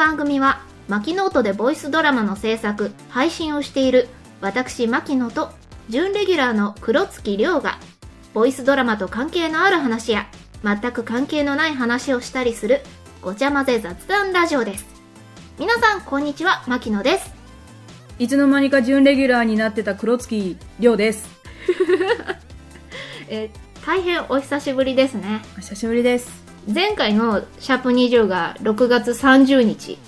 番組はマキノートでボイスドラマの制作配信をしている私マキノと準レギュラーの黒月亮がボイスドラマと関係のある話や全く関係のない話をしたりするごちゃ混ぜ雑談ラジオです皆さんこんにちはマキノですいつの間にか準レギュラーになってた黒月亮です。えー大変お久しぶりですねお久しぶりです。前回のシャープ20が6月30日。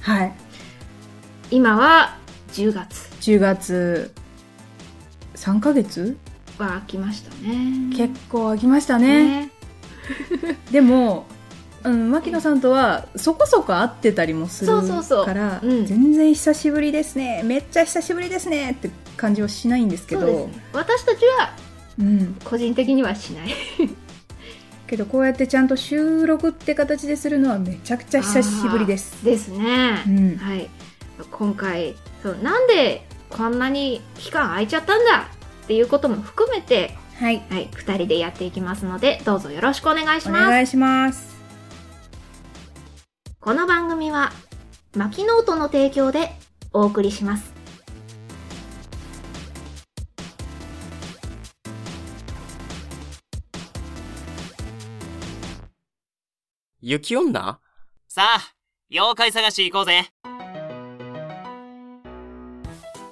はい。今は10月。10月、3ヶ月？は来ましたね。結構空きましたね。ね。でも、うん、牧野さんとはそこそこ会ってたりもするそうそうそう。から、うん。全然久しぶりですね。めっちゃ久しぶりですね。って感じはしないんですけど、そうですね。私たちはうん。個人的にはしないけどこうやってちゃんと収録って形でするのはめちゃくちゃ久しぶりです。ですね、うん。はい今回そうなんでこんなに期間空いちゃったんだっていうことも含めて、はい。はい、2人でやっていきますのでどうぞよろしくお願いしますお願いします。この番組はマキノートの提供でお送りします雪女？さあ、妖怪探し行こうぜ。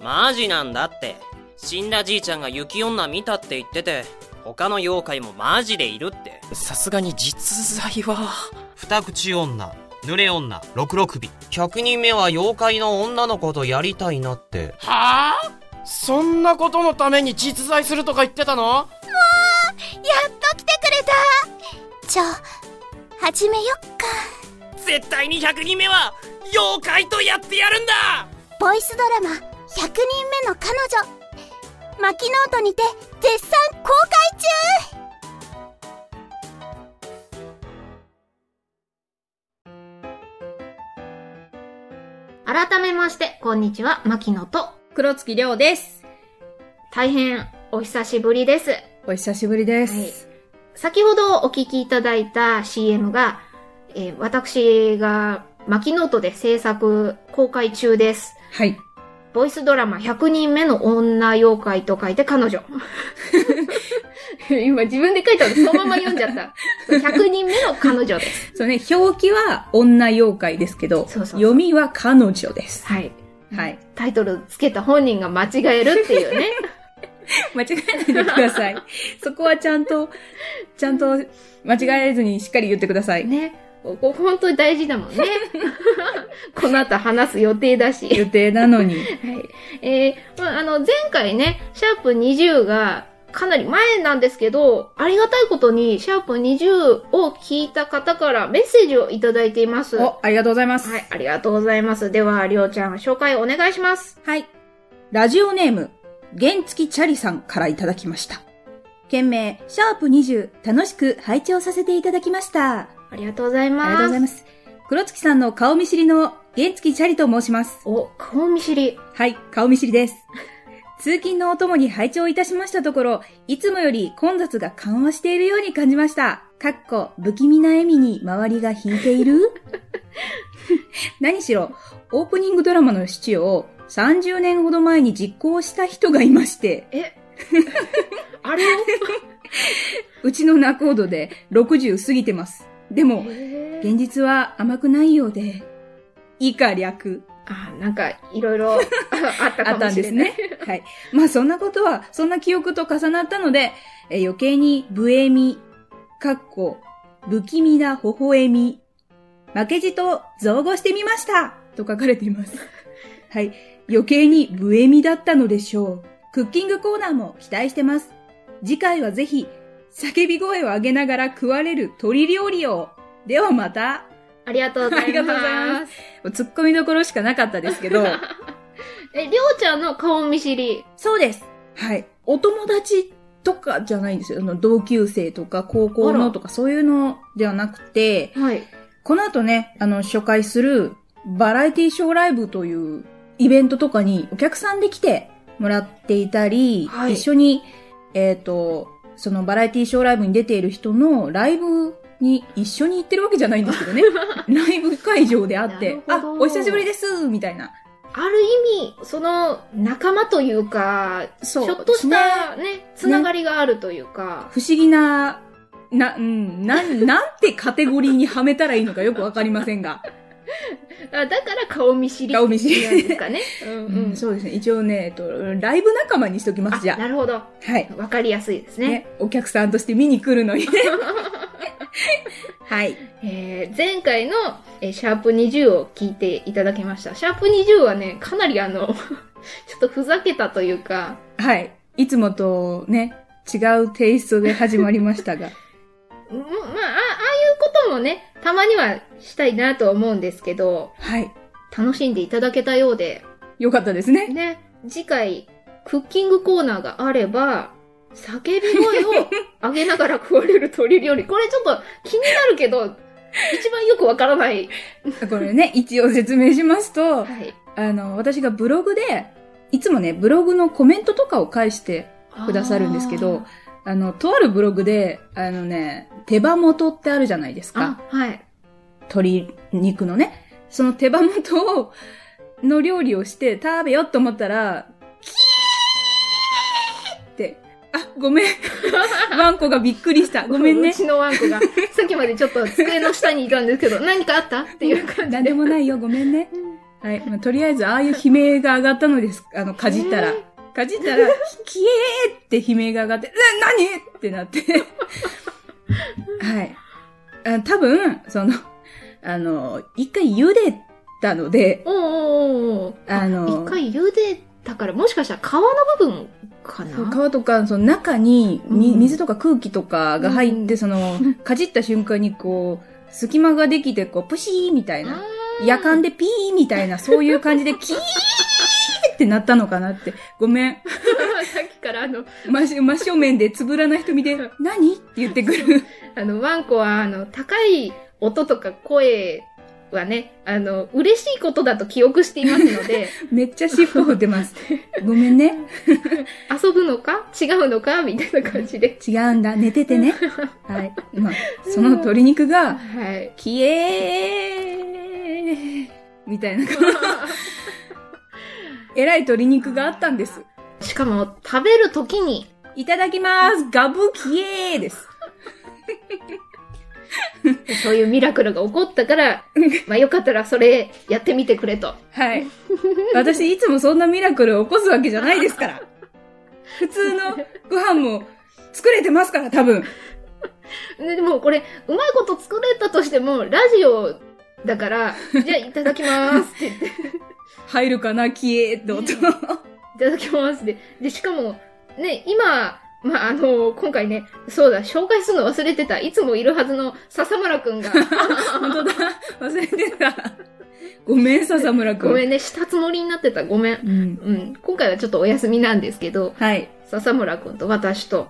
マジなんだって。死んだじいちゃんが雪女見たって言ってて、他の妖怪もマジでいるって。さすがに実在は。二口女、濡れ女、六六尾。100人目は妖怪の女の子とやりたいなって。はあ？そんなことのために実在するとか言ってたの？やっと来てくれたじゃあ、始めよっか。絶対に100人目は、妖怪とやってやるんだボイスドラマ、100人目の彼女。マキノートにて、絶賛公開中改めましてこんにちはマキノと黒月亮です。大変お久しぶりですお久しぶりです。はい先ほどお聞きいただいた CM が、えー私がマキノートで制作公開中です。はい。ボイスドラマ100人目の女妖怪と書いて彼女。今自分で書いたのそのまま読んじゃった。100人目の彼女です。そうね、表記は女妖怪ですけど、そうそう読みは彼女です。はい。はい。タイトルつけた本人が間違えるっていうね。間違えないでください。そこはちゃんと、ちゃんと間違えずにしっかり言ってください。ね。ここ本当に大事だもんね。この後話す予定だし。予定なのに。はい。えーまあ、あの、前回ね、シャープ20がかなり前なんですけど、ありがたいことに、シャープ20を聞いた方からメッセージをいただいています。はお、ありがとうございます。い、ありがとうございます。では、りょうちゃん、紹介お願いします。はい。ラジオネーム、原付チャリさんからいただきました。件名、シャープ20、楽しく拝聴させていただきました。あありがとうございます。りがとうございます。黒月さんの顔見知りの原付チャリと申します。お、顔見知り。はい、顔見知りです。通勤のお供に拝聴いたしましたところ、いつもより混雑が緩和しているように感じました。かっこ、不気味な笑みに周りが引いている？何しろ、オープニングドラマのシチュを30年ほど前に実行した人がいまして、え？あれを？うちの仲人で60過ぎてます。でも、現実は甘くないようで、以下略。あ、なんか、いろいろあ ったかあったんですもしれない。ね。はい。まあそんなことは、そんな記憶と重なったので、えー余計に不笑み、かっこ、不気味な微笑み、負けじと造語してみましたと書かれています。はい。余計に不笑みだったのでしょう。クッキングコーナーも期待してます。次回はぜひ、叫び声を上げながら食われる鳥料理を。ではまた。ありがとうございます。ありがとうございます。突っ込みどころしかなかったですけど。え、りょうちゃんの顔見知り。そうです。はい。お友達とかじゃないんですよ。あの、同級生とか高校のとかそういうのではなくて、はい。この後ね、あの、初回するバラエティショーライブというイベントとかにお客さんで来てもらっていたり、はい一緒に、えっ、と、そのバラエティショーライブに出ている人のライブに一緒に行ってるわけじゃないんですけどね。ライブ会場で会って、あお久しぶりですみたいな。ある意味、その仲間というか、そうちょっとしたね、つながりがあるというか、不思議な、な、うん、なん、なんてカテゴリーにはめたらいいのかよくわかりませんが。あだから顔見知り顔見知りなんですかね。うんううんん、そうですね。一応ね、えっと、ライブ仲間にしときます、じゃなるほど。あ。はい。わかりやすいですね。ね、お客さんとして見に来るのにね。はい。えー前回の、えーシャープ20を聞いていただきました。シャープ20はね、かなりあの、ちょっとふざけたというか、はい。いつもとね、違うテイストで始まりましたが。うんまこともね、たまにはしたいなとは思うんですけど、はい。楽しんでいただけたようで、よかったですね。ね、次回、クッキングコーナーがあれば、叫び声を 上げながら食われる鳥料理。これちょっと気になるけど、一番よくわからない。これね、一応説明しますと、はい。あの、私がブログで、いつもね、ブログのコメントとかを返してくださるんですけど、あの、とあるブログで、あのね、手羽元ってあるじゃないですか。あ、はい。鶏肉のね。その手羽元を、の料理をして食べようと思ったら、キーって、あ、ごめん。ワンコがびっくりした。ごめんねう。ちのワンコが、さっきまでちょっと机の下にいたんですけど、何かあった？っていう感じなんで。でもないよ、ごめんね。はい。まあ、とりあえず、ああいう悲鳴が上がったのです。あの、かじったら。かじったら、きえーって悲鳴が上がって、な、何？ってなって。はい。あ多分、その、あの、一回茹でたので、おーおーおーあの一回茹でたから、もしかしたら皮の部分かな？皮とか、その中に、水とか空気とかが入って、うんその、かじった瞬間にこう、隙間ができて、こう、プシーみたいな。夜間でピーみたいな、そういう感じで、キーってなったのかなって。ごめん。さっきからあの、真真正面でつぶらな瞳で、何？って言ってくる。あの、ワンコは、あの、高い音とか声はね、あの、嬉しいことだと記憶していますので、めっちゃ尻尾振ってます。ごめんね。遊ぶのか？違うのか？みたいな感じで。違うんだ。寝ててね。はい。まあ、その鶏肉が、はい。きえーみたいな。えらい鶏肉があったんです。しかも、食べるときに、いただきます。ガブキエーです。そういうミラクルが起こったから、まあよかったらそれやってみてくれと。はい。私いつもそんなミラクルを起こすわけじゃないですから。普通のご飯も作れてますから、多分。ででもこれ、うまいこと作れたとしても、ラジオだから、じゃあいただきますって言って、い入るかな、キエーって音。ただきますで、で、しかも、ね、今、まあ、あの、今回ね、そうだ、紹介するの忘れてた。いつもいるはずの笹村くんが、本当だ。忘れてた。ごめん、笹村くん。ごめんね、したつもりになってた。ごめん。うん。うん。今回はちょっとお休みなんですけど、はい。笹村くんと私と、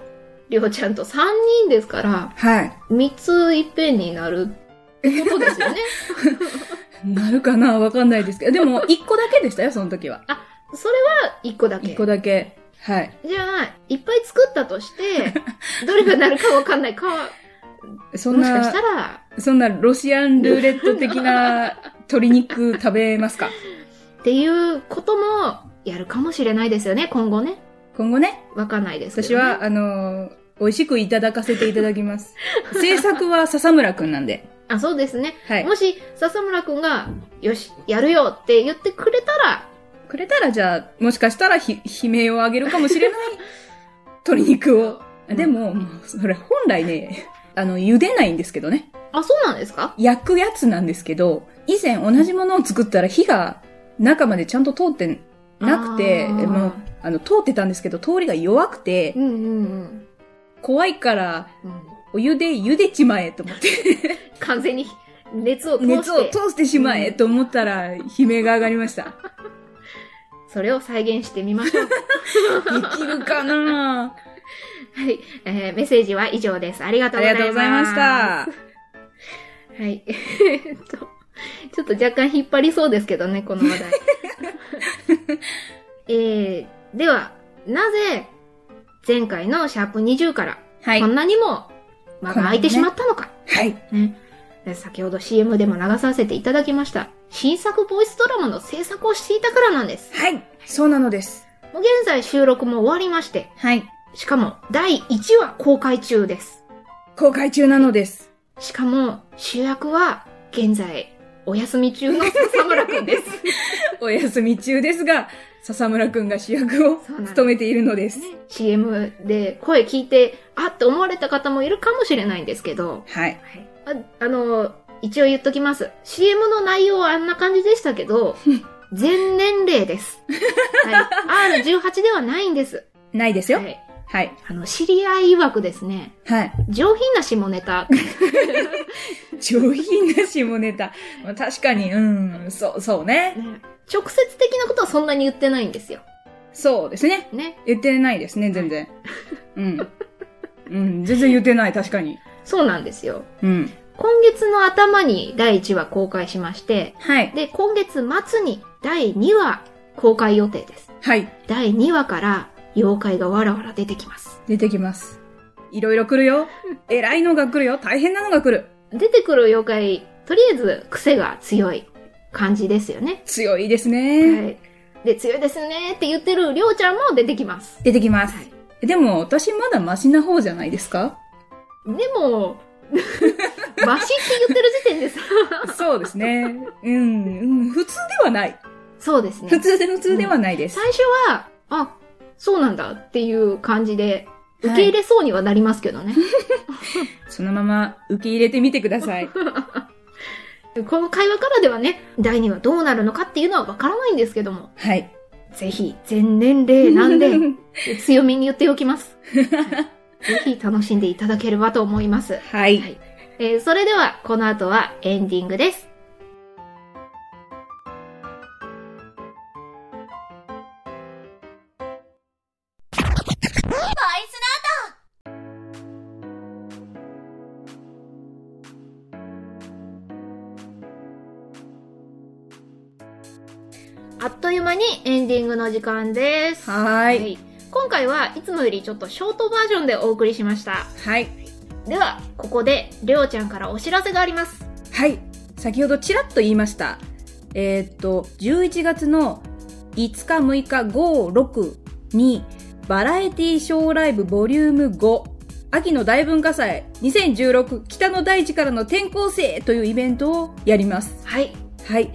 りょうちゃんと3人ですから、はい。3ついっぺんになることですよね。なるかなわかんないですけど。でも、一個だけでしたよ、その時は。それは1個だけ。一個だけ。はい。じゃあ、いっぱい作ったとして、どれがなるかわかんないかは、そんなもしかした、ら、そんなロシアンルーレット的な鶏肉食べますか？っていうこともやるかもしれないですよね、今後ね。今後ね、わかんないですね。私は、あのー美味しくいただかせていただきます。制作は笹村くんなんで。あ、そうですね。はい。もし、笹村くんが、よし、やるよって言ってくれたら、くれたらじゃあ、もしかしたらひ悲鳴をあげるかもしれない 鶏肉を。うんでも、もうそれ本来ね、あの、茹でないんですけどね。あ、そうなんですか？焼くやつなんですけど、以前同じものを作ったら火が中までちゃんと通ってなくて、あーもう、あの、通ってたんですけど、通りが弱くてう、んうんうん。怖いから、うんお湯で茹でちまえと思って、完全に熱を通して、熱を通してしまえと思ったら、悲鳴が上がりました。それを再現してみましょう。できるかな？はい、えー、メッセージは以上です。ありがとあうございます。りがとうございました。はい。えっと、ちょっと若干引っ張りそうですけどね、この話題。えー、では、なぜ、前回のシャープ20から、はいこ。んなにも間が空いてしまったのか。はい。ね。で先ほど CM でも流させていただきました。新作ボイスドラマの制作をしていたからなんです。はい。そうなのです。もう現在収録も終わりまして、はい。しかも第1話公開中です。公開中なのです。しかも主役は現在お休み中の笹村くんです。お休み中ですが、笹村くんが主役を務めているのです。CM で声聞いて、あって思われた方もいるかもしれないんですけど、はい。ああの、一応言っときます。CM の内容はあんな感じでしたけど、全年齢です。はい。R18 ではないんです。ないですよ。はい。はい。あの、知り合い曰くですね、はい。上品な下ネタ。上品な下ネタ。まあ確かに、うん、そう、そうね。ね直接的なことはそんなに言ってないんですよ。そうですね。ね。言ってないですね、全然。うん。うん、全然言ってない、確かに。そうなんですよ。うん。今月の頭に第1話公開しまして、はい。で、今月末に第2話公開予定です。はい。第2話から妖怪がわらわら出てきます。出てきます。いろいろ来るよ。偉いのが来るよ。大変なのが来る。出てくる妖怪、とりあえず癖が強い感じですよね。強いですね。はい。で、強いですねって言ってるりょうちゃんも出てきます。出てきます。でも、私まだマシな方じゃないですか？でも、マシって言ってる時点でさ、そうですね。うん、うん、普通ではない。そうですね普。通で普通ではないです。最初は、あ、そうなんだっていう感じで、受け入れそうにはなりますけどね。そのまま受け入れてみてください。この会話からではね、第2話どうなるのかっていうのはわからないんですけども、はい。ぜひ、全年齢なんで、強めに言っておきます。はいぜひ楽しんでいただければと思います。はい。はいえーそれでは、この後はエンディングです。の時間です。はーい。今回はいつもよりちょっとショートバージョンでお送りしました。はい。では、ここで、りょうちゃんからお知らせがあります。はい。先ほどちらっと言いました。えーっと、11月の5日、6日、5、6に、バラエティショーライブボリューム5、秋の大文化祭2016北の大地からの転校生というイベントをやります。はい。はい。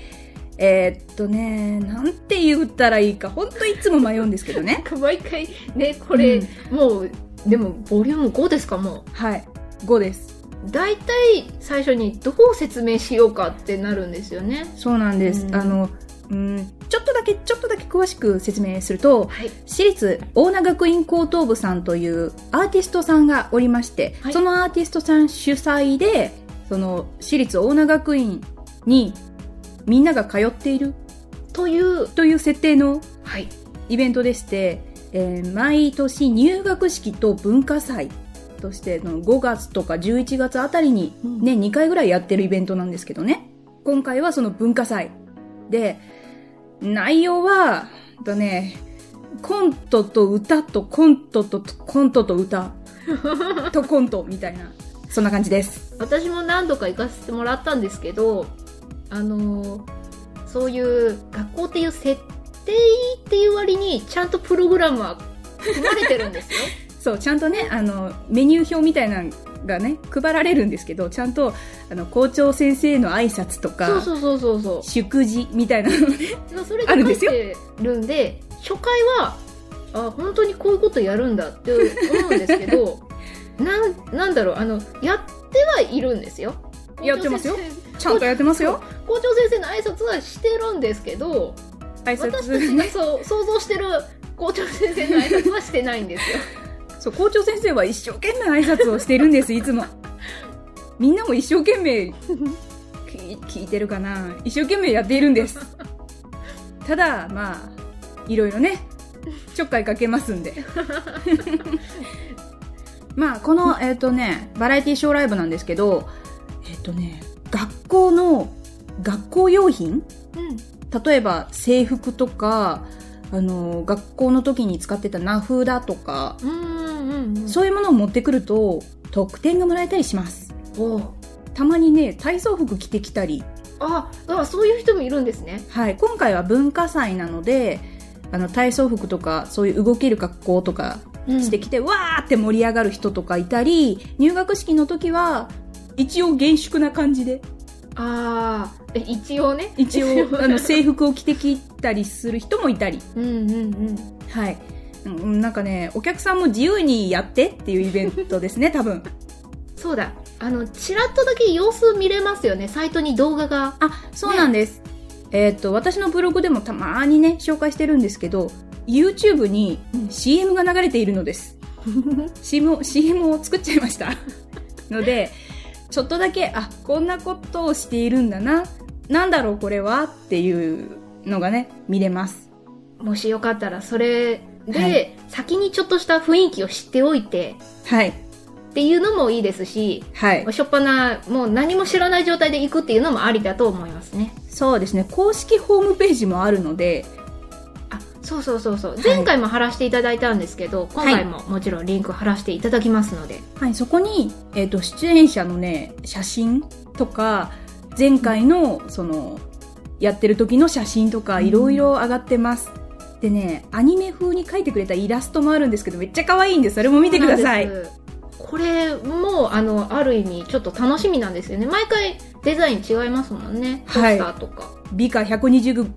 えーっとね、なんて言ったらいいか、ほんといつも迷うんですけどね。毎回、ね、これ、うんもう、でも、ボリューム5ですか、もはい。5です。う。大体、最初にどう説明しようかってなるんですよね。そうなんです。うんあの、うん、ちょっとだけ、ちょっとだけ詳しく説明すると、はい。私立大名学院高等部さんというアーティストさんがおりまして、はいそのアーティストさん主催で、その私立大名学院にみんなが通っているという、という設定のはい。イベントでして、えー毎年入学式と文化祭としての5月とか11月あたりにうんね、2回ぐらいやってるイベントなんですけどね。今回はその文化祭。で、内容は、だね、コントと歌とコントとコントと歌 とコントみたいな、そんな感じです。私も何度か行かせてもらったんですけど、あのーそういう学校っていう設定っていう割にちゃんとプログラムは 組まれてるんですよ。そう、ちゃんとね、あの、メニュー表みたいなのがね、配られるんですけど、ちゃんと、あの、校長先生の挨拶とか、そうそうそうそうそう。祝辞みたいなのね。それあるんですよで書いてるんで初回はあ本当にこういうことやるんだって思うんですけど なんなんだろうあのやってはいるんですよやってますよちゃんとやってますよ。生校長先生の挨拶はしてるんですけど挨私たちそう想像してる校長先生の挨拶はしてないんですよ そう、校長先生は一生懸命挨拶をしてるんです、いつも。みんなも一生懸命、き聞いてるかな一生懸命やっているんです。ただ、まあ、いろいろね、ちょっかいかけますんで。まあ、この、えっ、とね、バラエティショーライブなんですけど、えっ、とね、学校の、学校用品？うん。例えば制服とか、あの、学校の時に使ってた名札とか、うんうんうんそういうものを持ってくると、特典がもらえたりします。たまにね、体操服着てきたり、ああそういう人もいるんですね。はい、今回は文化祭なので、あの、体操服とか、そういう動ける格好とかしてきて、わーって盛り上がる人とかいたり、入学式の時は、一応厳粛な感じで、ああえ一応ね一応、あの、制服を着てきたりする人もいたり、うんうんうんはい。うんなんかね、お客さんも自由にやってっていうイベントですね、多分。そうだあのちらっとだけ様子見れますよねサイトに動画があ、そうなんです。えーっと、私のブログでもたまーにね、紹介してるんですけど、YouTube に CM が流れているのです。CM を、CM を作っちゃいました。ので、ちょっとだけ、あ、こんなことをしているんだな。なんだろうこれは？っていうのがね、見れます。もしよかったらそれで、はい先にちょっとした雰囲気を知っておいてはい。っていうのもいいですしはい。しょっぱなもう何も知らない状態で行くっていうのもありだと思いますねそうですね。公式ホームページもあるので、あそうそうそうそう。い。前回も貼らせていただいたんですけど、今回ももちろんリンク貼らせていただきますので。はい、そこに、えっ、と、出演者のね、写真とか、前回の、その、やってる時の写真とか、いろいろ上がってます。でね、アニメ風に描いてくれたイラストもあるんですけど、めっちゃ可愛いんで、それも見てください。そう。なんです。これもあのある意味ちょっと楽しみなんですよね。毎回デザイン違いますもんね。ポはい。スターとか、美化120ぐ、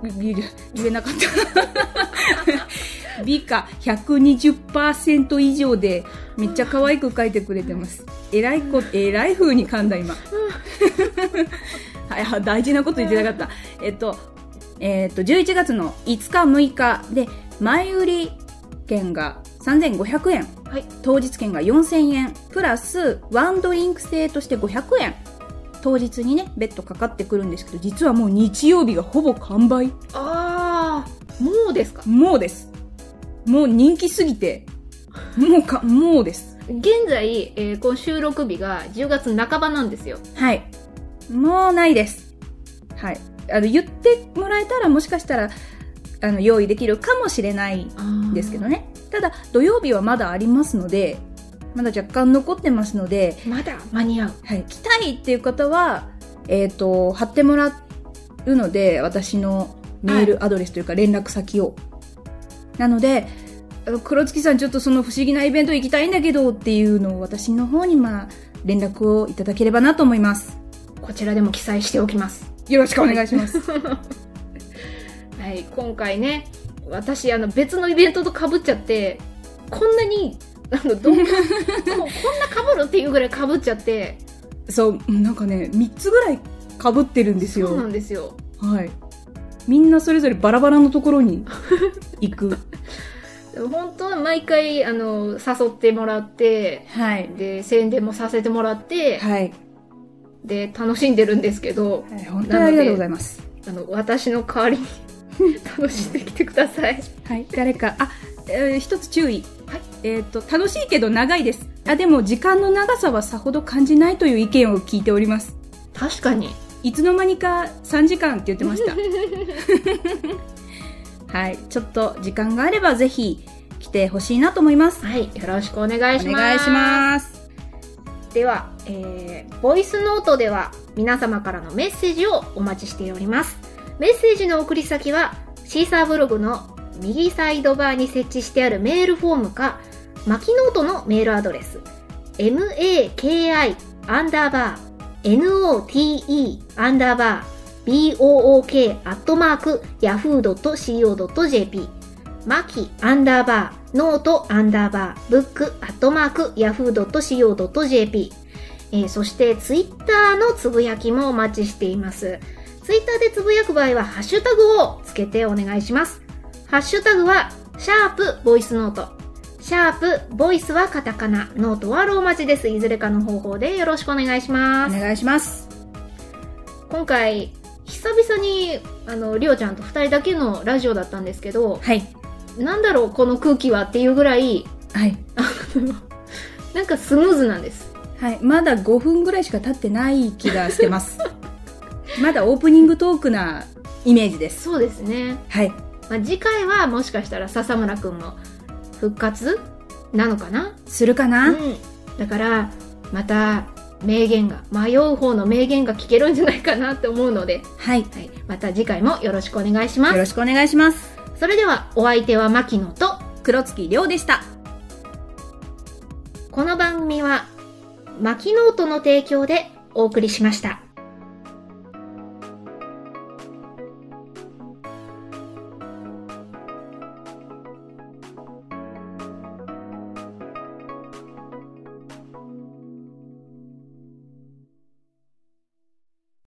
言えなかった。美化120%以上で、めっちゃ可愛く描いてくれてます。えらいこ、えらい風に噛んだ今。はいあ、大事なこと言ってなかった。えっと、えっと、11月の5日6日で、前売り券が3500円。はい当日券が4000円。プラス、ワンドリンク制として500円。当日にね、別途かかってくるんですけど、実はもう日曜日がほぼ完売。ああもうですか？もうです。もう人気すぎて、もうか、もうです。現在、えー、この収録日が10月半ばなんですよはい。もうないです。はい。あの、言ってもらえたらもしかしたら、あの、用意できるかもしれないんですけどね。ただ、土曜日はまだありますので、まだ若干残ってますので、まだ？間に合うはい、来たいっていう方は、えっ、と、貼ってもらうので、私のメールアドレスというか連絡先を。なので、黒月さんちょっとその不思議なイベント行きたいんだけどっていうのを私の方にまあ、連絡をいただければなと思います。こちらでも記載しておきますよろしくお願いします。はい今回ね私あの別のイベントとかぶっちゃってこんなにあのどんなここんなかぶるっていうぐらいかぶっちゃってそう、なんかね、3つぐらい被ってるんですよ。そうなんですよはい。みんなそれぞれバラバラのところに 行く。でも本当は毎回あの誘ってもらってはい。で宣伝もさせてもらって、はい。で楽しんでるんんですけどはい本当にありがとうございます。あの私の代わりに 楽しんできてくださいはい、誰か、あ、えー一つ注意。はいえっ、と、楽しいけど長いです。あ、でも時間の長さはさほど感じないという意見を聞いております。確かにいつの間にか3時間って言ってました。はい、ちょっと時間があればぜひ来てほしいなと思います。はいよろしくお願いしますお願いします。では、えー、ボイスノートでは皆様からのメッセージをお待ちしております。メッセージの送り先は、シーサーブログの右サイドバーに設置してあるメールフォームか、マキノートのメールアドレス、maki アンダーバー note アンダーバー book アットマーク yahoo.co.jp マキアンダーバーノートアンダーバーブックアットマーク yahoo.co.jp えーそしてツイッターのつぶやきもお待ちしています。ツイッターでつぶやく場合はハッシュタグをつけてお願いします。ハッシュタグは、シャープボイスノート。シャープボイスはカタカナ、ノートはローマ字です。いずれかの方法でよろしくお願いします。お願いします。今回、久々に、あの、りょうちゃんと二人だけのラジオだったんですけど、はい。なんだろう、この空気はっていうぐらい、はい。なんかスムーズなんです。はい。まだ5分ぐらいしか経ってない気がしてます。まだオープニングトークなイメージです。そうですね。はい。まあ、次回はもしかしたら笹村くんも復活なのかな？するかな、うん。だから、また、名言が、迷う方の名言が聞けるんじゃないかなって思うので、はい。はい。また次回もよろしくお願いします。よろしくお願いします。それでは、お相手は牧野と、黒月亮でした。この番組は、牧ノートの提供でお送りしました。